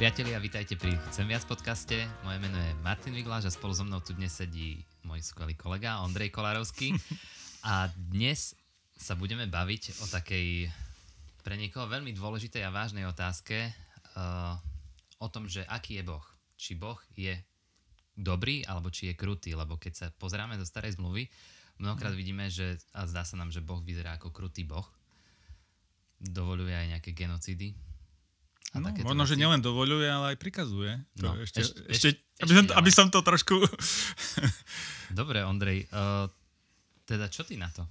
Priatelia, vítajte pri Chcem viac podcaste. Moje meno je Martin Vigláš a spolu so mnou tu dnes sedí môj skvelý kolega Ondrej Kolárovský. A dnes sa budeme baviť o takej pre niekoho veľmi dôležitej a vážnej otázke uh, o tom, že aký je Boh. Či Boh je dobrý, alebo či je krutý. Lebo keď sa pozeráme do starej zmluvy, mnohokrát vidíme, že a zdá sa nám, že Boh vyzerá ako krutý Boh. Dovoluje aj nejaké genocídy, No, možno, veci. že nielen dovoľuje, ale aj prikazuje. To no, ešte, ešte, ešte, ešte, aby, som, aby som to trošku... Dobre, Ondrej, uh, teda čo ty na to?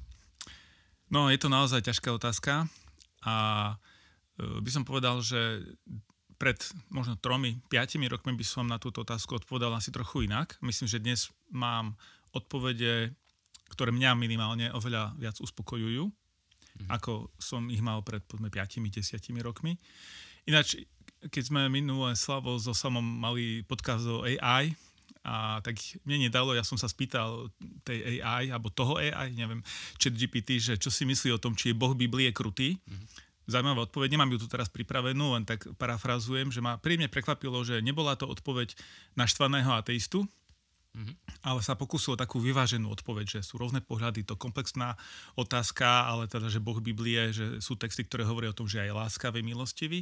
No, je to naozaj ťažká otázka a uh, by som povedal, že pred možno tromi, piatimi rokmi by som na túto otázku odpovedal asi trochu inak. Myslím, že dnes mám odpovede, ktoré mňa minimálne oveľa viac uspokojujú, mm-hmm. ako som ich mal pred povedzme 5-10 rokmi. Ináč, keď sme minulé Slavo so Samom mali podcast o AI, a tak mne nedalo, ja som sa spýtal tej AI, alebo toho AI, neviem, chat GPT, že čo si myslí o tom, či je Boh Biblie krutý. Mm-hmm. Zaujímavá odpoveď, nemám ju tu teraz pripravenú, len tak parafrazujem, že ma príjemne prekvapilo, že nebola to odpoveď naštvaného ateistu, Mm-hmm. Ale sa pokúsil takú vyváženú odpoveď, že sú rôzne pohľady, to komplexná otázka, ale teda, že Boh Biblie, že sú texty, ktoré hovoria o tom, že aj láskavý, milostivý.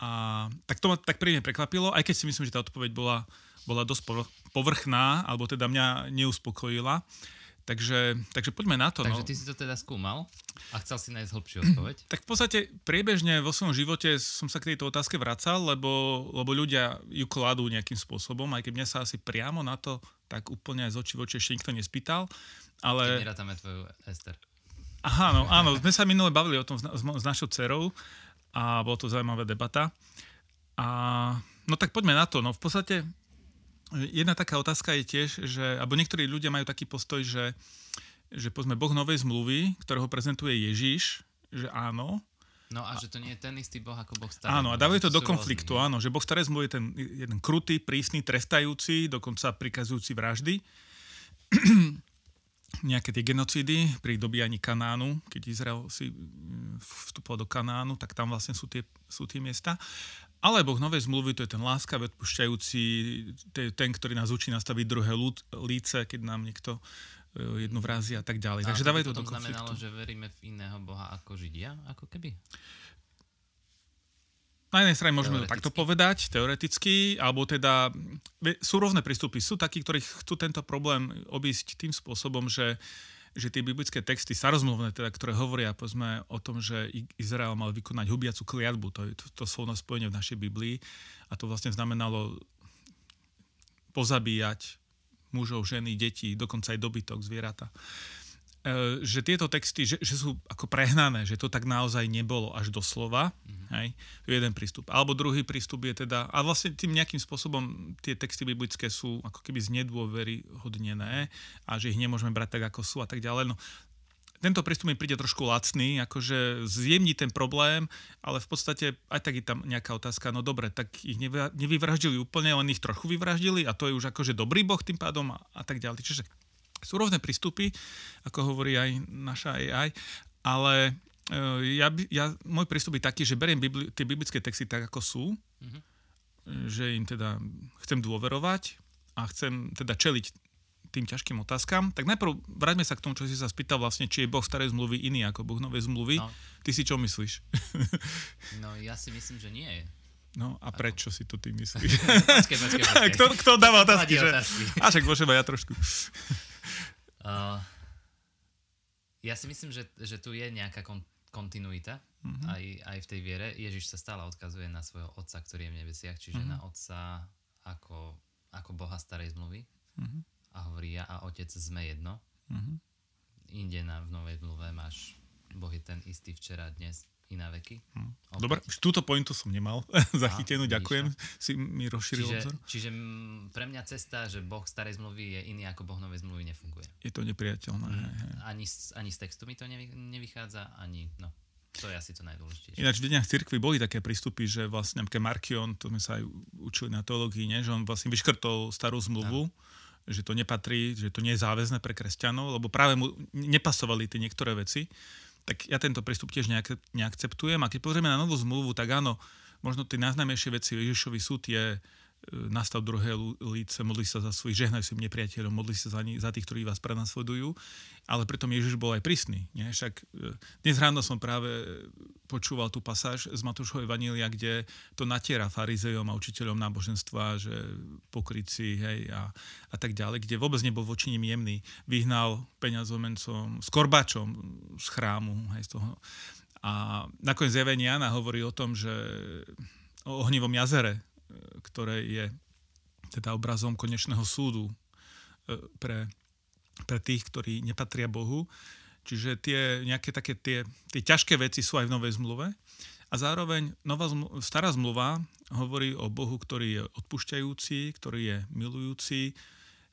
A tak to ma tak príjemne prekvapilo, aj keď si myslím, že tá odpoveď bola, bola dosť povrchná, alebo teda mňa neuspokojila. Takže, takže poďme na to. Takže no. ty si to teda skúmal a chcel si nájsť hĺbšiu odpoveď? Tak v podstate priebežne vo svojom živote som sa k tejto otázke vracal, lebo, lebo ľudia ju kladú nejakým spôsobom, aj keď mňa sa asi priamo na to tak úplne z očí v oči ešte nikto nespýtal. Ale... Keď nerátame tvoju Ester. Aha, no, áno, sme sa minule bavili o tom s, s našou dcerou a bolo to zaujímavá debata. A no tak poďme na to. No v podstate Jedna taká otázka je tiež, že, alebo niektorí ľudia majú taký postoj, že, že povedzme Boh novej zmluvy, ktorého prezentuje Ježiš, že áno. No a, že to nie je ten istý Boh ako Boh starý. Áno, a dávajú to do konfliktu, rôzny. áno, že Boh starej zmluvy je ten jeden krutý, prísny, trestajúci, dokonca prikazujúci vraždy. nejaké tie genocídy pri dobíjaní Kanánu, keď Izrael si mm, vstupoval do Kanánu, tak tam vlastne sú tie, sú tie miesta. Ale Boh novej zmluvy, to je ten láskavý, odpúšťajúci, ten, ktorý nás učí nastaviť druhé líce, keď nám niekto e, jednu vrazí a tak ďalej. A Takže dávaj to do konfliktu. znamenalo, že veríme v iného Boha ako Židia, ako keby? Na jednej strane môžeme to takto povedať, teoreticky, alebo teda sú rôzne prístupy. Sú takí, ktorí chcú tento problém obísť tým spôsobom, že že tie biblické texty, starozmluvné, teda, ktoré hovoria povedzme, o tom, že Izrael mal vykonať hubiacu kliatbu, to je to, to slovné spojenie v našej Biblii a to vlastne znamenalo pozabíjať mužov, ženy, deti, dokonca aj dobytok, zvieratá. E, že tieto texty, že, že sú ako prehnané, že to tak naozaj nebolo až do slova. Mm-hmm. Hej? To je jeden prístup. Alebo druhý prístup je teda, a vlastne tým nejakým spôsobom tie texty biblické sú ako keby znedôveryhodnené a že ich nemôžeme brať tak, ako sú a tak ďalej. No, tento prístup mi príde trošku lacný, akože zjemní ten problém, ale v podstate aj tak je tam nejaká otázka, no dobre, tak ich nevyvraždili úplne, len ich trochu vyvraždili a to je už akože dobrý boh tým pádom a, a tak ďalej. Čiže sú rôzne prístupy, ako hovorí aj naša AI, ale e, ja, ja, môj prístup je taký, že beriem bibli, tie biblické texty tak, ako sú, mm-hmm. že im teda chcem dôverovať a chcem teda čeliť tým ťažkým otázkam. Tak najprv vráťme sa k tomu, čo si sa spýtal vlastne, či je Boh starej zmluvy iný ako Boh novej zmluvy. No. Ty si čo myslíš? no ja si myslím, že nie je. No a prečo si to ty myslíš? počkej, počkej, počkej. Kto, kto dáva otázky? Že... A však môžem ja trošku. Uh, ja si myslím, že, že tu je nejaká kon, kontinuita uh-huh. aj, aj v tej viere. Ježiš sa stále odkazuje na svojho otca, ktorý je v nebesiach, čiže uh-huh. na otca ako, ako Boha starej zmluvy. Uh-huh. A hovorí, ja a otec sme jedno. Uh-huh. Inde na, v novej zmluve máš istý včera, dnes i na veky. Hm. Dobre, už túto pointu som nemal zachytenú, a, ďakujem, si mi rozšíril čiže, obzor. Čiže pre mňa cesta, že Boh starej zmluvy je iný ako Boh novej zmluvy nefunguje. Je to nepriateľné. Mm, ani, ani z textu mi to nevy, nevychádza, ani, no, to je asi to najdôležitejšie. Ináč v deniach cirkvi boli také prístupy, že vlastne napríklad Markion, to sme sa aj učili na teológii, ne, že on vlastne vyškrtol starú zmluvu, no. že to nepatrí, že to nie je záväzné pre kresťanov, lebo práve mu nepasovali tie niektoré veci tak ja tento prístup tiež neakceptujem. A keď pozrieme na novú zmluvu, tak áno, možno tie najznámejšie veci Ježišovi sú tie nastav druhé líce, modli sa za svojich, žehnaj svojim nepriateľom, modli sa za, ni, za tých, ktorí vás prenasledujú, ale pritom Ježiš bol aj prísny. Nie? Však e, dnes ráno som práve počúval tú pasáž z Matúšho Evanília, kde to natiera farizejom a učiteľom náboženstva, že pokryci hej, a, a tak ďalej, kde vôbec nebol voči nim jemný. Vyhnal peňazomencom, s korbačom z chrámu. Hej, z toho. A nakoniec zjavenie Jana hovorí o tom, že o ohnivom jazere, ktoré je teda obrazom konečného súdu e, pre, pre tých, ktorí nepatria Bohu. Čiže tie nejaké také tie, tie ťažké veci sú aj v Novej zmluve. A zároveň nová zmluva, stará zmluva hovorí o Bohu, ktorý je odpúšťajúci, ktorý je milujúci,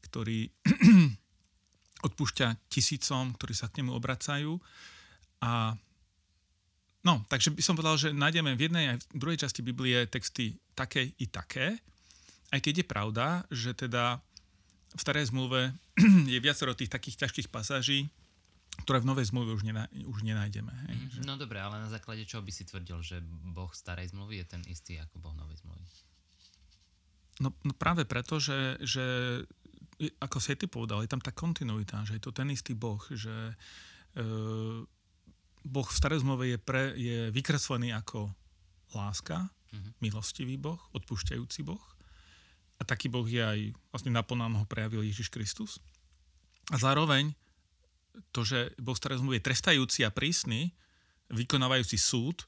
ktorý odpúšťa tisícom, ktorí sa k nemu obracajú. A No, takže by som povedal, že nájdeme v jednej aj v druhej časti Biblie texty také i také, aj keď je pravda, že teda v starej zmluve je viacero tých takých ťažkých pasáží, ktoré v novej zmluve už, nená, už nenájdeme. Hej, mm, že... No dobre, ale na základe čoho by si tvrdil, že Boh starej zmluvy je ten istý ako Boh novej zmluvy? No, no práve preto, že, že ako si ty povedal, je tam tá kontinuita, že je to ten istý Boh, že e, Boh v starej zmluve je, pre, je vykreslený ako láska, uh-huh. milostivý Boh, odpúšťajúci Boh. A taký Boh je aj, vlastne naplno ho prejavil Ježiš Kristus. A zároveň to, že Boh v starej zmluve trestajúci a prísny, vykonávajúci súd,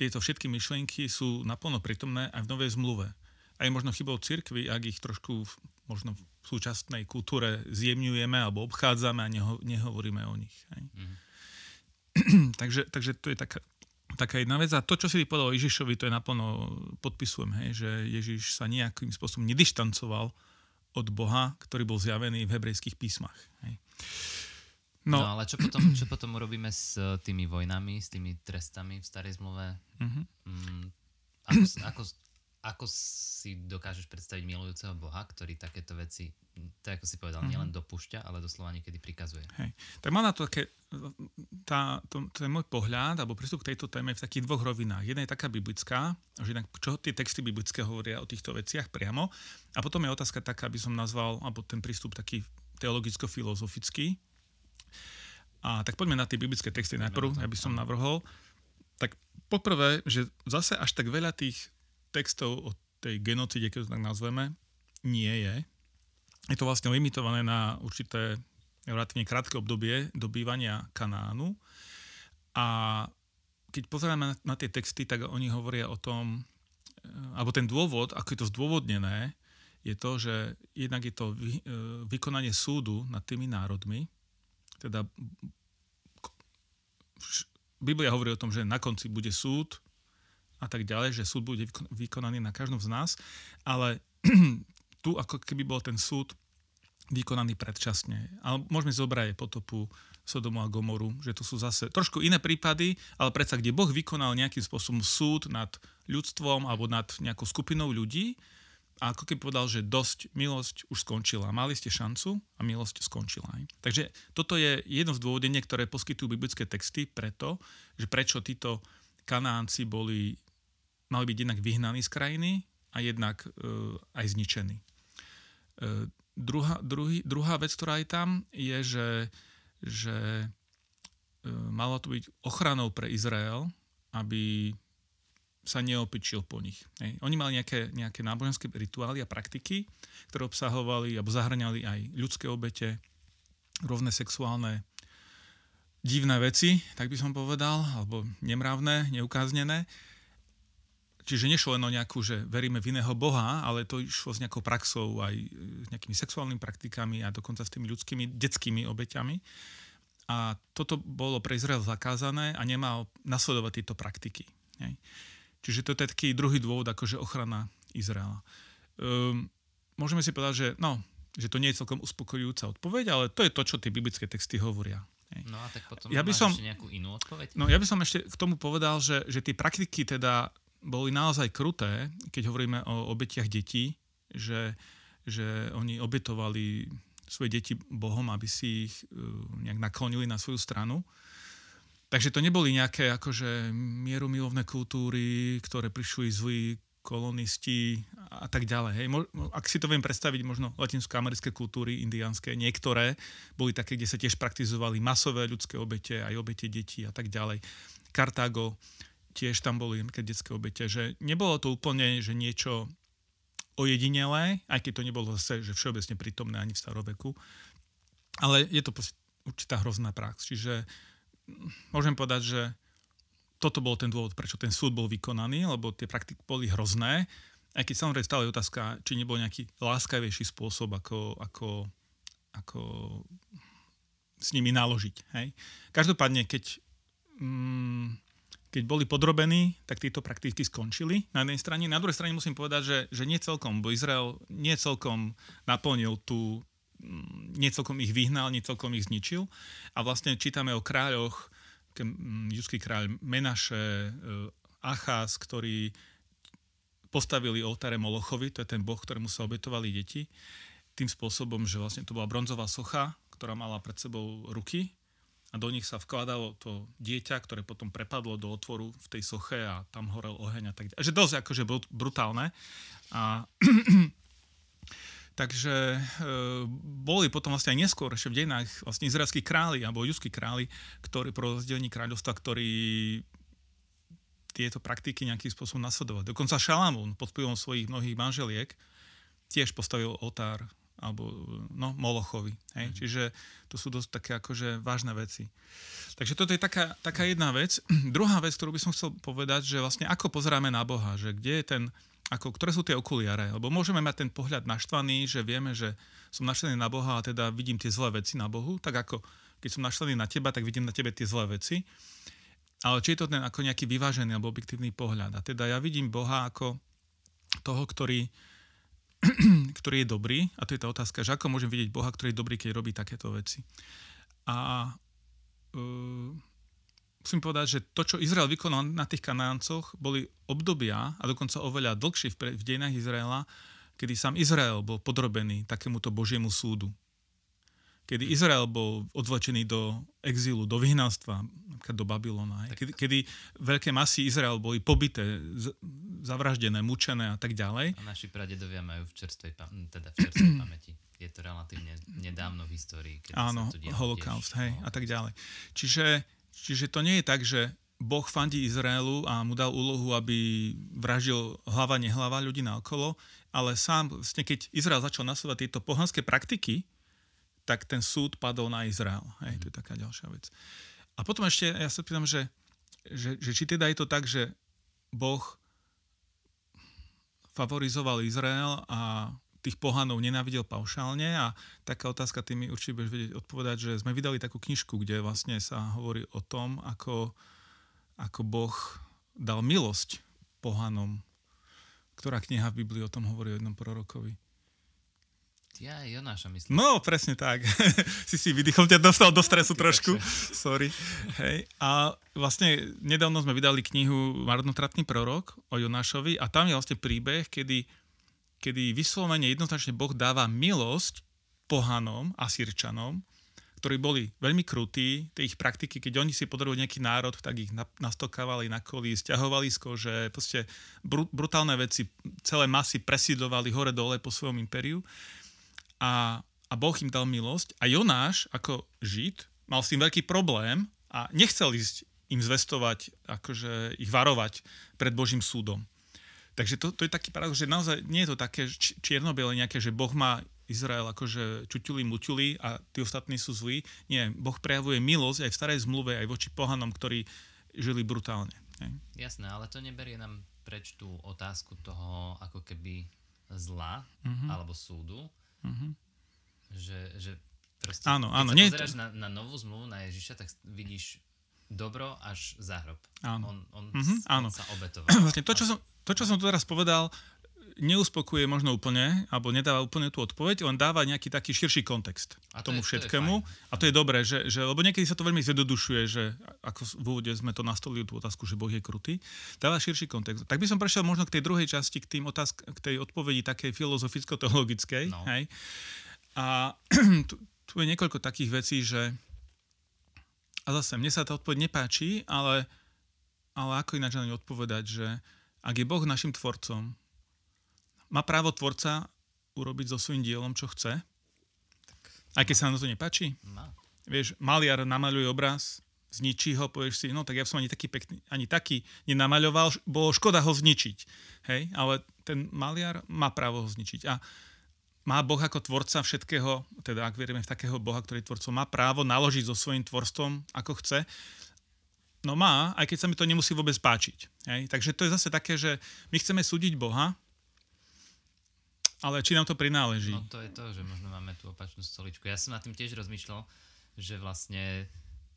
tieto všetky myšlienky sú naplno prítomné aj v novej zmluve. A je možno chybou cirkvi, ak ich trošku možno v súčasnej kultúre zjemňujeme alebo obchádzame a neho, nehovoríme o nich. Hej. Mm-hmm. takže, takže to je taká, taká jedna vec. A to, čo si povedal Ježišovi, to je naplno podpisujem, hej, že Ježiš sa nejakým spôsobom nedištancoval od Boha, ktorý bol zjavený v hebrejských písmach. Hej. No. no ale čo potom, čo potom urobíme s tými vojnami, s tými trestami v starej zmluve? Mm-hmm. Mm, ako, ako, ako si dokážeš predstaviť milujúceho Boha, ktorý takéto veci, to ako si povedal, mm-hmm. nielen dopúšťa, ale doslova niekedy prikazuje? Hej. Tak mám na to také, tá, to, to je môj pohľad, alebo prístup k tejto téme v takých dvoch rovinách. Jedna je taká biblická, že inak, čo tie texty biblické hovoria o týchto veciach priamo. A potom je otázka taká, aby som nazval, alebo ten prístup taký teologicko-filozofický. A tak poďme na tie biblické texty najprv, aby som navrhol. Tak poprvé, že zase až tak veľa tých textov o tej genocide, keď to tak nazveme, nie je. Je to vlastne limitované na určité relatívne krátke obdobie dobývania Kanánu. A keď pozeráme na, tie texty, tak oni hovoria o tom, eh, alebo ten dôvod, ako je to zdôvodnené, je to, že jednak je to eh, vykonanie súdu nad tými národmi, teda Biblia hovorí o tom, že na konci bude súd a tak ďalej, že súd bude vykonaný na každom z nás, ale tu ako keby bol ten súd vykonaný predčasne. Ale môžeme zobrať aj potopu Sodomu a Gomoru, že to sú zase trošku iné prípady, ale predsa, kde Boh vykonal nejakým spôsobom súd nad ľudstvom alebo nad nejakou skupinou ľudí a ako keby povedal, že dosť, milosť už skončila. Mali ste šancu a milosť skončila. Takže toto je jedno z dôvodení, ktoré poskytujú biblické texty preto, že prečo títo Kanánci boli mali byť jednak vyhnaní z krajiny a jednak uh, aj zničení. Uh, druhá, druhý, druhá vec, ktorá je tam, je, že, že uh, malo to byť ochranou pre Izrael, aby sa neopičil po nich. Hej. Oni mali nejaké, nejaké náboženské rituály a praktiky, ktoré obsahovali alebo zahrňali aj ľudské obete, rovné sexuálne divné veci, tak by som povedal, alebo nemravné, neukáznené. Čiže nešlo len o nejakú, že veríme v iného Boha, ale to išlo s nejakou praxou, aj s nejakými sexuálnymi praktikami a dokonca s tými ľudskými, detskými obeťami. A toto bolo pre Izrael zakázané a nemal nasledovať tieto praktiky. Hej. Čiže to je taký druhý dôvod, akože ochrana Izraela. Um, môžeme si povedať, že, no, že to nie je celkom uspokojujúca odpoveď, ale to je to, čo tie biblické texty hovoria. No a tak potom ja by som, ešte nejakú inú odpoveď? No ja by som ešte k tomu povedal, že, že tie praktiky teda boli naozaj kruté, keď hovoríme o obetiach detí, že, že oni obetovali svoje deti Bohom, aby si ich uh, nejak naklonili na svoju stranu. Takže to neboli nejaké akože mierumilovné kultúry, ktoré prišli zlí kolonisti a tak ďalej. Hej. Ak si to viem predstaviť, možno latinsko-americké kultúry, indiánske, niektoré boli také, kde sa tiež praktizovali masové ľudské obete, aj obete detí a tak ďalej. Kartágo, tiež tam boli nejaké detské obete, že nebolo to úplne, že niečo ojedinelé, aj keď to nebolo zase, že všeobecne prítomné ani v staroveku, ale je to určitá hrozná prax. Čiže môžem povedať, že toto bol ten dôvod, prečo ten súd bol vykonaný, lebo tie praktiky boli hrozné, aj keď samozrejme stále je otázka, či nebol nejaký láskavejší spôsob, ako, ako, ako s nimi naložiť. Hej? Každopádne, keď, mm, keď boli podrobení, tak tieto praktiky skončili na jednej strane. Na druhej strane musím povedať, že, že nie celkom, bo Izrael nie celkom naplnil tú, mm, nie celkom ich vyhnal, nie celkom ich zničil. A vlastne čítame o kráľoch, judský kráľ Menaše, e, Achás, ktorí postavili oltáre Molochovi, to je ten boh, ktorému sa obetovali deti, tým spôsobom, že vlastne to bola bronzová socha, ktorá mala pred sebou ruky a do nich sa vkladalo to dieťa, ktoré potom prepadlo do otvoru v tej soche a tam horel oheň a tak ďalej. Že dosť akože brutálne. A Takže e, boli potom vlastne aj neskôr, ešte v dejinách, vlastne izraelskí králi, alebo judskí králi, ktorí pro rozdelení kráľovstva, ktorí tieto praktiky nejakým spôsobom nasledovali. Dokonca Šalamún pod vplyvom svojich mnohých manželiek tiež postavil oltár alebo no, Molochovi. Hej? Mm. Čiže to sú dosť také akože vážne veci. Takže toto je taká, taká jedna vec. Druhá vec, ktorú by som chcel povedať, že vlastne ako pozeráme na Boha, že kde je ten, ako, ktoré sú tie okuliare? Lebo môžeme mať ten pohľad naštvaný, že vieme, že som naštvaný na Boha a teda vidím tie zlé veci na Bohu, tak ako keď som naštvaný na teba, tak vidím na tebe tie zlé veci. Ale či je to ten ako nejaký vyvážený alebo objektívny pohľad. A teda ja vidím Boha ako toho, ktorý, ktorý je dobrý. A to je tá otázka, že ako môžem vidieť Boha, ktorý je dobrý, keď robí takéto veci. A uh, musím povedať, že to, čo Izrael vykonal na tých Kanáncoch, boli obdobia, a dokonca oveľa dlhšie v, v dejinách Izraela, kedy sám Izrael bol podrobený takémuto Božiemu súdu. Kedy Izrael bol odvlečený do exílu, do vyhnanstva, napríklad do Babylona. Kedy, kedy veľké masy Izrael boli pobité, zavraždené, mučené a tak ďalej. A naši pradedovia majú v čerstvej, teda v čerstvej pamäti. Je to relatívne nedávno v histórii. Kedy Áno, holokaust, hej, a tak ďalej. Čiže Čiže to nie je tak, že Boh fandí Izraelu a mu dal úlohu, aby vraždil hlava, nehlava ľudí na okolo, ale sám, vlastne keď Izrael začal nasledovať tieto pohanské praktiky, tak ten súd padol na Izrael. Hej, to je taká ďalšia vec. A potom ešte, ja sa pýtam, že, že, že či teda je to tak, že Boh favorizoval Izrael a tých pohanov nenávidel paušálne a taká otázka, ty mi určite budeš vedieť odpovedať, že sme vydali takú knižku, kde vlastne sa hovorí o tom, ako, ako Boh dal milosť pohanom. Ktorá kniha v Biblii o tom hovorí o jednom prorokovi? Ja Jonáša myslím. No, presne tak. si si vydýchol, ťa dostal do stresu trošku. Sorry. Hej. A vlastne nedávno sme vydali knihu Marnotratný prorok o Jonášovi a tam je vlastne príbeh, kedy kedy vyslovene jednoznačne Boh dáva milosť pohanom a sírčanom, ktorí boli veľmi krutí, tie ich praktiky, keď oni si podarili nejaký národ, tak ich nastokávali na kolí, stiahovali z kože, proste brutálne veci, celé masy presídlovali hore-dole po svojom impériu a, a Boh im dal milosť a Jonáš ako Žid mal s tým veľký problém a nechcel ísť im zvestovať, akože ich varovať pred Božím súdom. Takže to, to je taký paradox, že naozaj nie je to také čierno-biele nejaké, že Boh má Izrael akože čutili, mutili a tí ostatní sú zlí. Nie, Boh prejavuje milosť aj v starej zmluve, aj voči pohanom, ktorí žili brutálne. Nie? Jasné, ale to neberie nám preč tú otázku toho ako keby zla uh-huh. alebo súdu. Uh-huh. Že, že proste, áno, áno, keď sa to... na, na novú zmluvu, na Ježiša, tak vidíš dobro až za hrob. Áno. On, on, mm-hmm, áno. sa obetoval. Vlastne to, čo som, to, čo som tu teraz povedal, neuspokuje možno úplne, alebo nedáva úplne tú odpoveď, len dáva nejaký taký širší kontext a to tomu je, všetkému. To je a to je dobré, že, že, lebo niekedy sa to veľmi zjednodušuje, že ako v úvode sme to nastolili tú otázku, že Boh je krutý, dáva širší kontext. Tak by som prešiel možno k tej druhej časti, k, tým otázk, k tej odpovedi takej filozoficko-teologickej. No. Hej? A tu, tu je niekoľko takých vecí, že A zase, mne sa tá odpoveď nepáči, ale, ale ako ináč na ňu odpovedať, že ak je Boh našim tvorcom, má právo tvorca urobiť so svojím dielom, čo chce, aj keď sa nám to nepáči? Má. Vieš, maliar namaľuje obraz, zničí ho, povieš si, no tak ja som ani taký pekný, ani taký nenamaľoval, bolo škoda ho zničiť. Hej, ale ten maliar má právo ho zničiť. A má Boh ako tvorca všetkého, teda ak vieme v takého Boha, ktorý tvorcom, má právo naložiť so svojím tvorstvom, ako chce. No má, aj keď sa mi to nemusí vôbec páčiť. Hej? Takže to je zase také, že my chceme súdiť Boha, ale či nám to prináleží? No to je to, že možno máme tú opačnú stoličku. Ja som na tým tiež rozmýšľal, že vlastne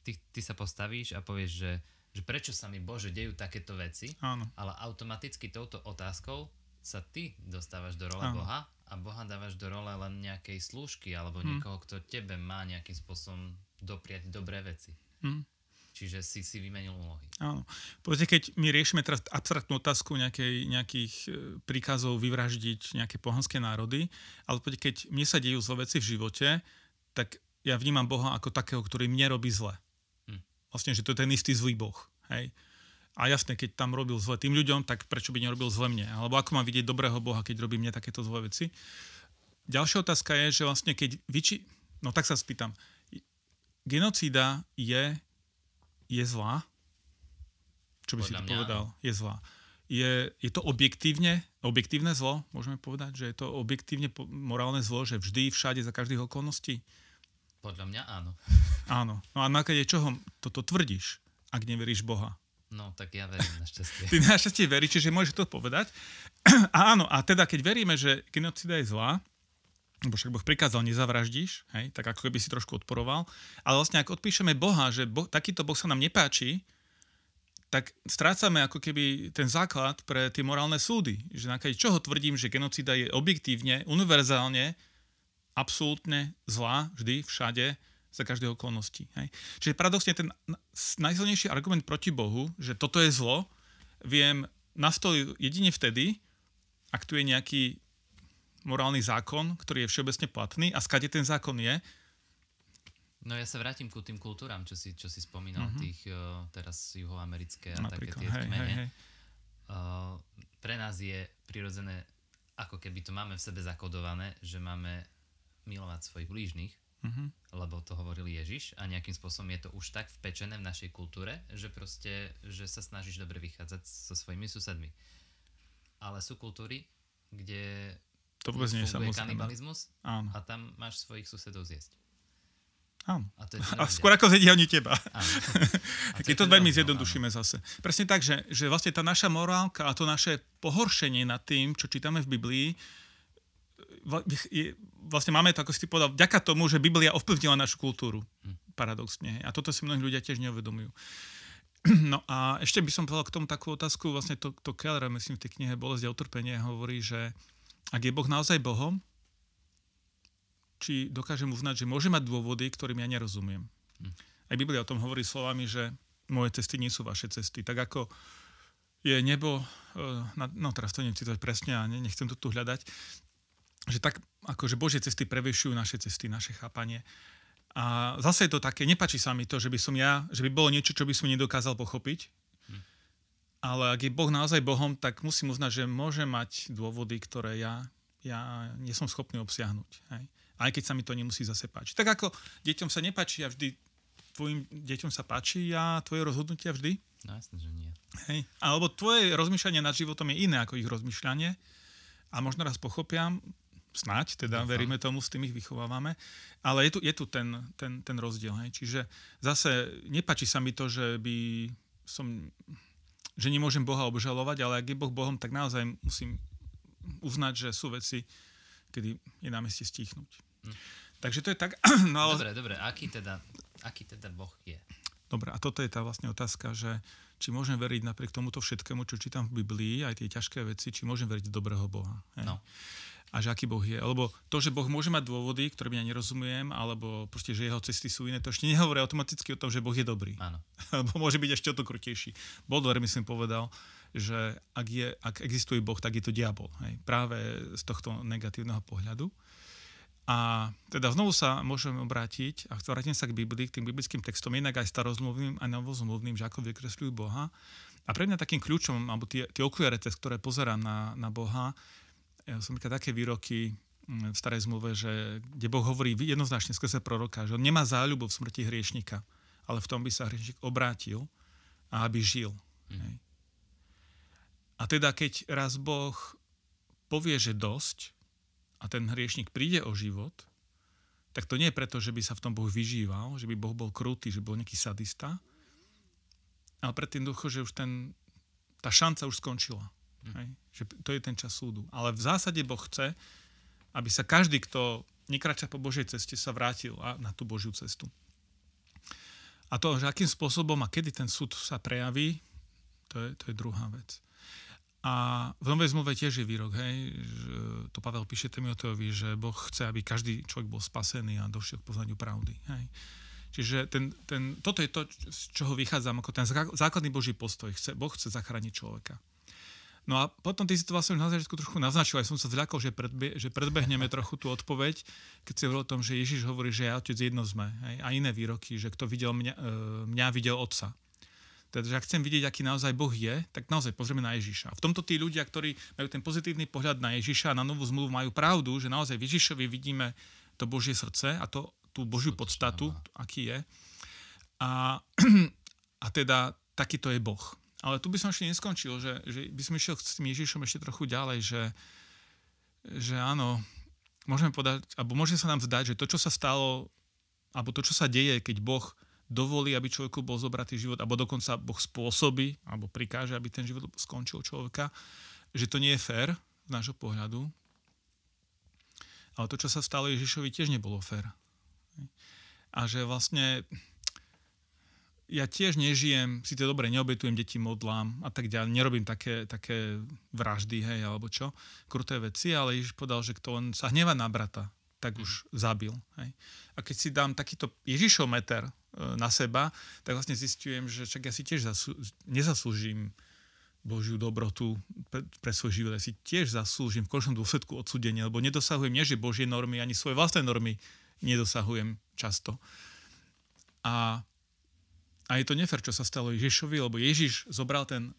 ty, ty sa postavíš a povieš, že, že prečo sa mi Bože dejú takéto veci, Áno. ale automaticky touto otázkou sa ty dostávaš do role Áno. Boha a Boha dávaš do role len nejakej slúžky alebo Hm. niekoho, kto tebe má nejakým spôsobom dopriať dobré veci. Hm. Čiže si si vymenil úlohy. Áno. Povedzte, keď my riešime teraz abstraktnú otázku nejakej, nejakých e, príkazov vyvraždiť nejaké pohanské národy, ale povedzte, keď mne sa dejú zlé veci v živote, tak ja vnímam Boha ako takého, ktorý mne robí zle. Hm. Vlastne, že to je ten istý zlý Boh. Hej? A jasné, keď tam robil zle tým ľuďom, tak prečo by nerobil zle mne? Alebo ako mám vidieť dobrého Boha, keď robí mne takéto zlé veci? Ďalšia otázka je, že vlastne keď vyči... No tak sa spýtam. Genocída je, je zlá? Čo by si Podľa to mňa povedal? Je zlá. Je, je to objektívne, objektívne zlo? Môžeme povedať, že je to objektívne morálne zlo, že vždy, všade, za každých okolností? Podľa mňa áno. Áno. No a na základe čoho toto tvrdíš, ak neveríš Boha? No tak ja verím na šťastie. Ty našťastie veríš, čiže môžeš to povedať. A áno, a teda keď veríme, že genocida je zlá, lebo však Boh prikázal, nezavraždíš, hej, tak ako keby si trošku odporoval, ale vlastne ak odpíšeme Boha, že boh, takýto Boh sa nám nepáči, tak strácame ako keby ten základ pre tie morálne súdy. Že na základe čoho tvrdím, že genocida je objektívne, univerzálne, absolútne zlá, vždy, všade, za každej okolnosti. Hej. Čiže paradoxne ten najsilnejší argument proti Bohu, že toto je zlo, viem nastoliť jedine vtedy, ak tu je nejaký morálny zákon, ktorý je všeobecne platný a skade ten zákon je, No ja sa vrátim ku tým kultúram, čo si, čo si spomínal, Mhm. tých uh, teraz juhoamerické a také napríklad. tie Hej, hej, kmene. hej. Uh, pre nás je prirodzené, ako keby to máme v sebe zakodované, že máme milovať svojich blížnych, Mhm. lebo to hovoril Ježiš a nejakým spôsobom je to už tak vpečené v našej kultúre, že proste, že sa snažíš dobre vychádzať so svojimi susedmi. Ale sú kultúry, kde To vôbec nie je kanibalizmus Áno, a tam máš svojich susedov zjesť. áno. A to je A skôr ako zjedia oni teba. Áno. A Keď to veľmi zjednodušíme zase. Presne tak, že, že vlastne tá naša morálka a to naše pohoršenie nad tým, čo čítame v Biblii, vlastne máme to, ako si ty povedal, vďaka tomu, že Biblia ovplyvnila našu kultúru. Hm. Paradoxne. hej. A toto si mnohí ľudia tiež neuvedomujú. No a ešte by som povedal k tomu takú otázku, vlastne to, to Keller, myslím, v tej knihe Bolesť a utrpenie hovorí, že ak je Boh naozaj Bohom, či dokážem uznať, že môže mať dôvody, ktorým ja nerozumiem. Hm. Aj Biblia o tom hovorí slovami, že moje cesty nie sú vaše cesty. Tak ako je nebo, na- no teraz to neviem citovať presne a ne- nechcem to tu hľadať, že tak akože Božie cesty prevyšujú naše cesty, naše chápanie. A zase je to také, nepačí sa mi to, že by som ja, že by bolo niečo, čo by som nedokázal pochopiť. Hm. Ale ak je Boh naozaj Bohom, tak musím uznať, že môže mať dôvody, ktoré ja, ja nie som schopný obsiahnuť. Hej? Aj keď sa mi to nemusí zase páčiť. Tak ako deťom sa nepáči a vždy tvojim deťom sa páči a tvoje rozhodnutia vždy. No jasne, že nie. Hej. Alebo tvoje rozmýšľanie nad životom je iné ako ich rozmýšľanie a možno raz pochopia, snáď, teda Dúfam. veríme tomu, s tým ich vychovávame, ale je tu, je tu ten, ten, ten rozdiel. Hej. Čiže zase nepačí sa mi to, že by som že nemôžem Boha obžalovať, ale ak je Boh Bohom, tak naozaj musím uznať, že sú veci, kedy je na mieste stichnúť. Hm. Takže to je tak. No ale Dobre, dobre, aký teda, aký teda Boh je? Dobre, a toto je tá vlastne otázka, že či môžem veriť napriek tomuto všetkému, čo čítam v Biblii, aj tie ťažké veci, či môžem veriť dobrého Boha. Hej? No. A že aký Boh je. Lebo to, že Boh môže mať dôvody, ktoré ja nerozumiem, alebo proste, že jeho cesty sú iné, to ešte nehovorí automaticky o tom, že Boh je dobrý. Áno. Lebo môže byť ešte o to krutejší. Baudelaire, myslím, povedal, že ak, je, ak existuje Boh, tak je to diabol. Hej? Práve z tohto negatívneho pohľadu. A teda znovu sa môžeme obrátiť a vrátim sa k Biblii, k tým biblickým textom, inak aj starozmluvným, aj novozmluvným, že ako vykresľujú Boha. A pre mňa takým kľúčom, alebo tie, tie okuliare, cez ktoré pozerám na, na Boha, som také výroky mm, v starej zmluve, že, kde Boh hovorí jednoznačne skrze proroka, že on nemá záľubu v smrti hriešnika, ale v tom by sa hriešnik obrátil a aby žil. Mm. A teda keď raz Boh povie, že dosť, a ten hriešnik príde o život, tak to nie je preto, že by sa v tom Boh vyžíval, že by Boh bol krutý, že bol nejaký sadista, ale tým ducho, že už ten, tá šanca už skončila. Hm. Hej? Že to je ten čas súdu. Ale v zásade Boh chce, aby sa každý, kto nekrača po Božej ceste, sa vrátil na tú Božiu cestu. A to, že akým spôsobom a kedy ten súd sa prejaví, to je, to je druhá vec. A v Novej zmluve tiež je výrok, hej, že to Pavel píše Timoteovi, že Boh chce, aby každý človek bol spasený a došiel k poznaniu pravdy. Hej. Čiže ten, ten, toto je to, z čoho vychádzam, ako ten základný Boží postoj. Chce, boh chce zachrániť človeka. No a potom ty si to vlastne na začiatku trochu naznačil, aj som sa zľakol, že, predbe, že predbehneme trochu tú odpoveď, keď si hovoril o tom, že Ježiš hovorí, že ja otec jedno sme. Hej? A iné výroky, že kto videl mňa, e, mňa videl otca. Teda, že ak chcem vidieť, aký naozaj Boh je, tak naozaj pozrieme na Ježiša. V tomto tí ľudia, ktorí majú ten pozitívny pohľad na Ježiša a na novú zmluvu, majú pravdu, že naozaj v Ježišovi vidíme to Božie srdce a to, tú Božiu podstatu, aký je. A, a teda takýto je Boh. Ale tu by som ešte neskončil, že, že by som išiel s tým Ježišom ešte trochu ďalej, že, že áno, môžeme povedať, alebo môže sa nám zdať, že to, čo sa stalo, alebo to, čo sa deje, keď Boh dovolí, aby človeku bol zobratý život, alebo dokonca Boh spôsobí, alebo prikáže, aby ten život skončil človeka, že to nie je fér z nášho pohľadu. Ale to, čo sa stalo Ježišovi, tiež nebolo fér. A že vlastne ja tiež nežijem, si to dobre, neobetujem deti, modlám a tak ďalej, nerobím také, také vraždy, hej, alebo čo, kruté veci, ale Ježiš povedal, že kto len sa hneva na brata, tak už zabil. Hej. A keď si dám takýto Ježišov meter e, na seba, tak vlastne zistujem, že čak ja si tiež zasú, nezaslúžim Božiu dobrotu pre, pre svoj život. Ja si tiež zaslúžim v končnom dôsledku odsudenie, lebo nedosahujem nie, že Božie normy, ani svoje vlastné normy nedosahujem často. A, a je to nefer, čo sa stalo Ježišovi, lebo Ježiš zobral ten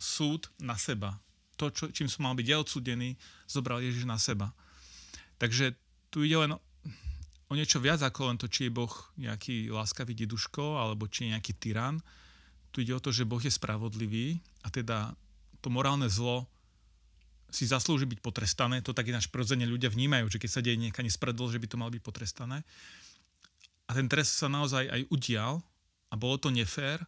súd na seba. To, čo, čím som mal byť ja odsudený, zobral Ježiš na seba. Takže tu ide len o niečo viac ako len to, či je Boh nejaký láskavý deduško alebo či je nejaký tyran. Tu ide o to, že Boh je spravodlivý a teda to morálne zlo si zaslúži byť potrestané. To tak ináč prirodzene ľudia vnímajú, že keď sa deje nejaká nespredlo, že by to malo byť potrestané. A ten trest sa naozaj aj udial a bolo to nefér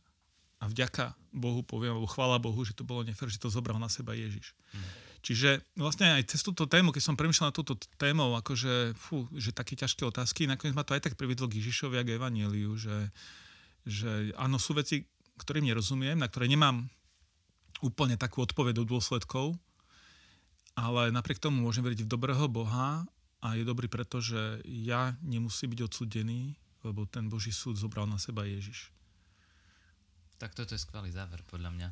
a vďaka Bohu poviem, alebo chvála Bohu, že to bolo nefér, že to zobral na seba Ježiš. Mm. Čiže vlastne aj cez túto tému, keď som premyšľal na túto tému, akože, fú, že také ťažké otázky, nakoniec ma to aj tak privedlo k Ježišovi a k Evangeliu, že, že áno, sú veci, ktorým nerozumiem, na ktoré nemám úplne takú odpoveď do dôsledkov, ale napriek tomu môžem veriť v dobrého Boha a je dobrý preto, že ja nemusím byť odsudený, lebo ten Boží súd zobral na seba Ježiš. Tak toto je skvelý záver, podľa mňa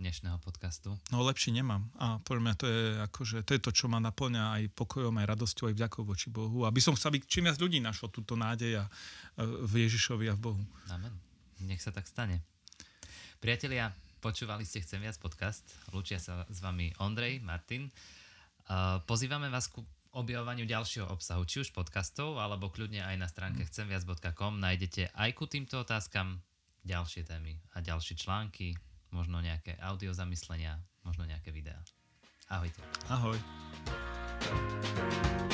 dnešného podcastu? No lepšie nemám. A podľa mňa to je, akože, to je to, čo ma naplňa aj pokojom, aj radosťou, aj vďakou voči Bohu. Aby som chcel, aby čím viac ľudí našlo túto nádej a, v Ježišovi a v Bohu. Amen. Nech sa tak stane. Priatelia, počúvali ste Chcem viac podcast. Lúčia sa s vami Ondrej, Martin. pozývame vás ku objavovaniu ďalšieho obsahu, či už podcastov, alebo kľudne aj na stránke mm. chcemviac.com nájdete aj ku týmto otázkam ďalšie témy a ďalšie články, možno nejaké audio zamyslenia, možno nejaké videá. Ahojte. Ahoj. thank